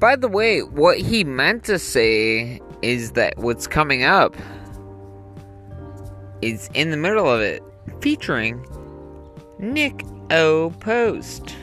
By the way, what he meant to say is that what's coming up is in the middle of it, featuring Nick O. Post.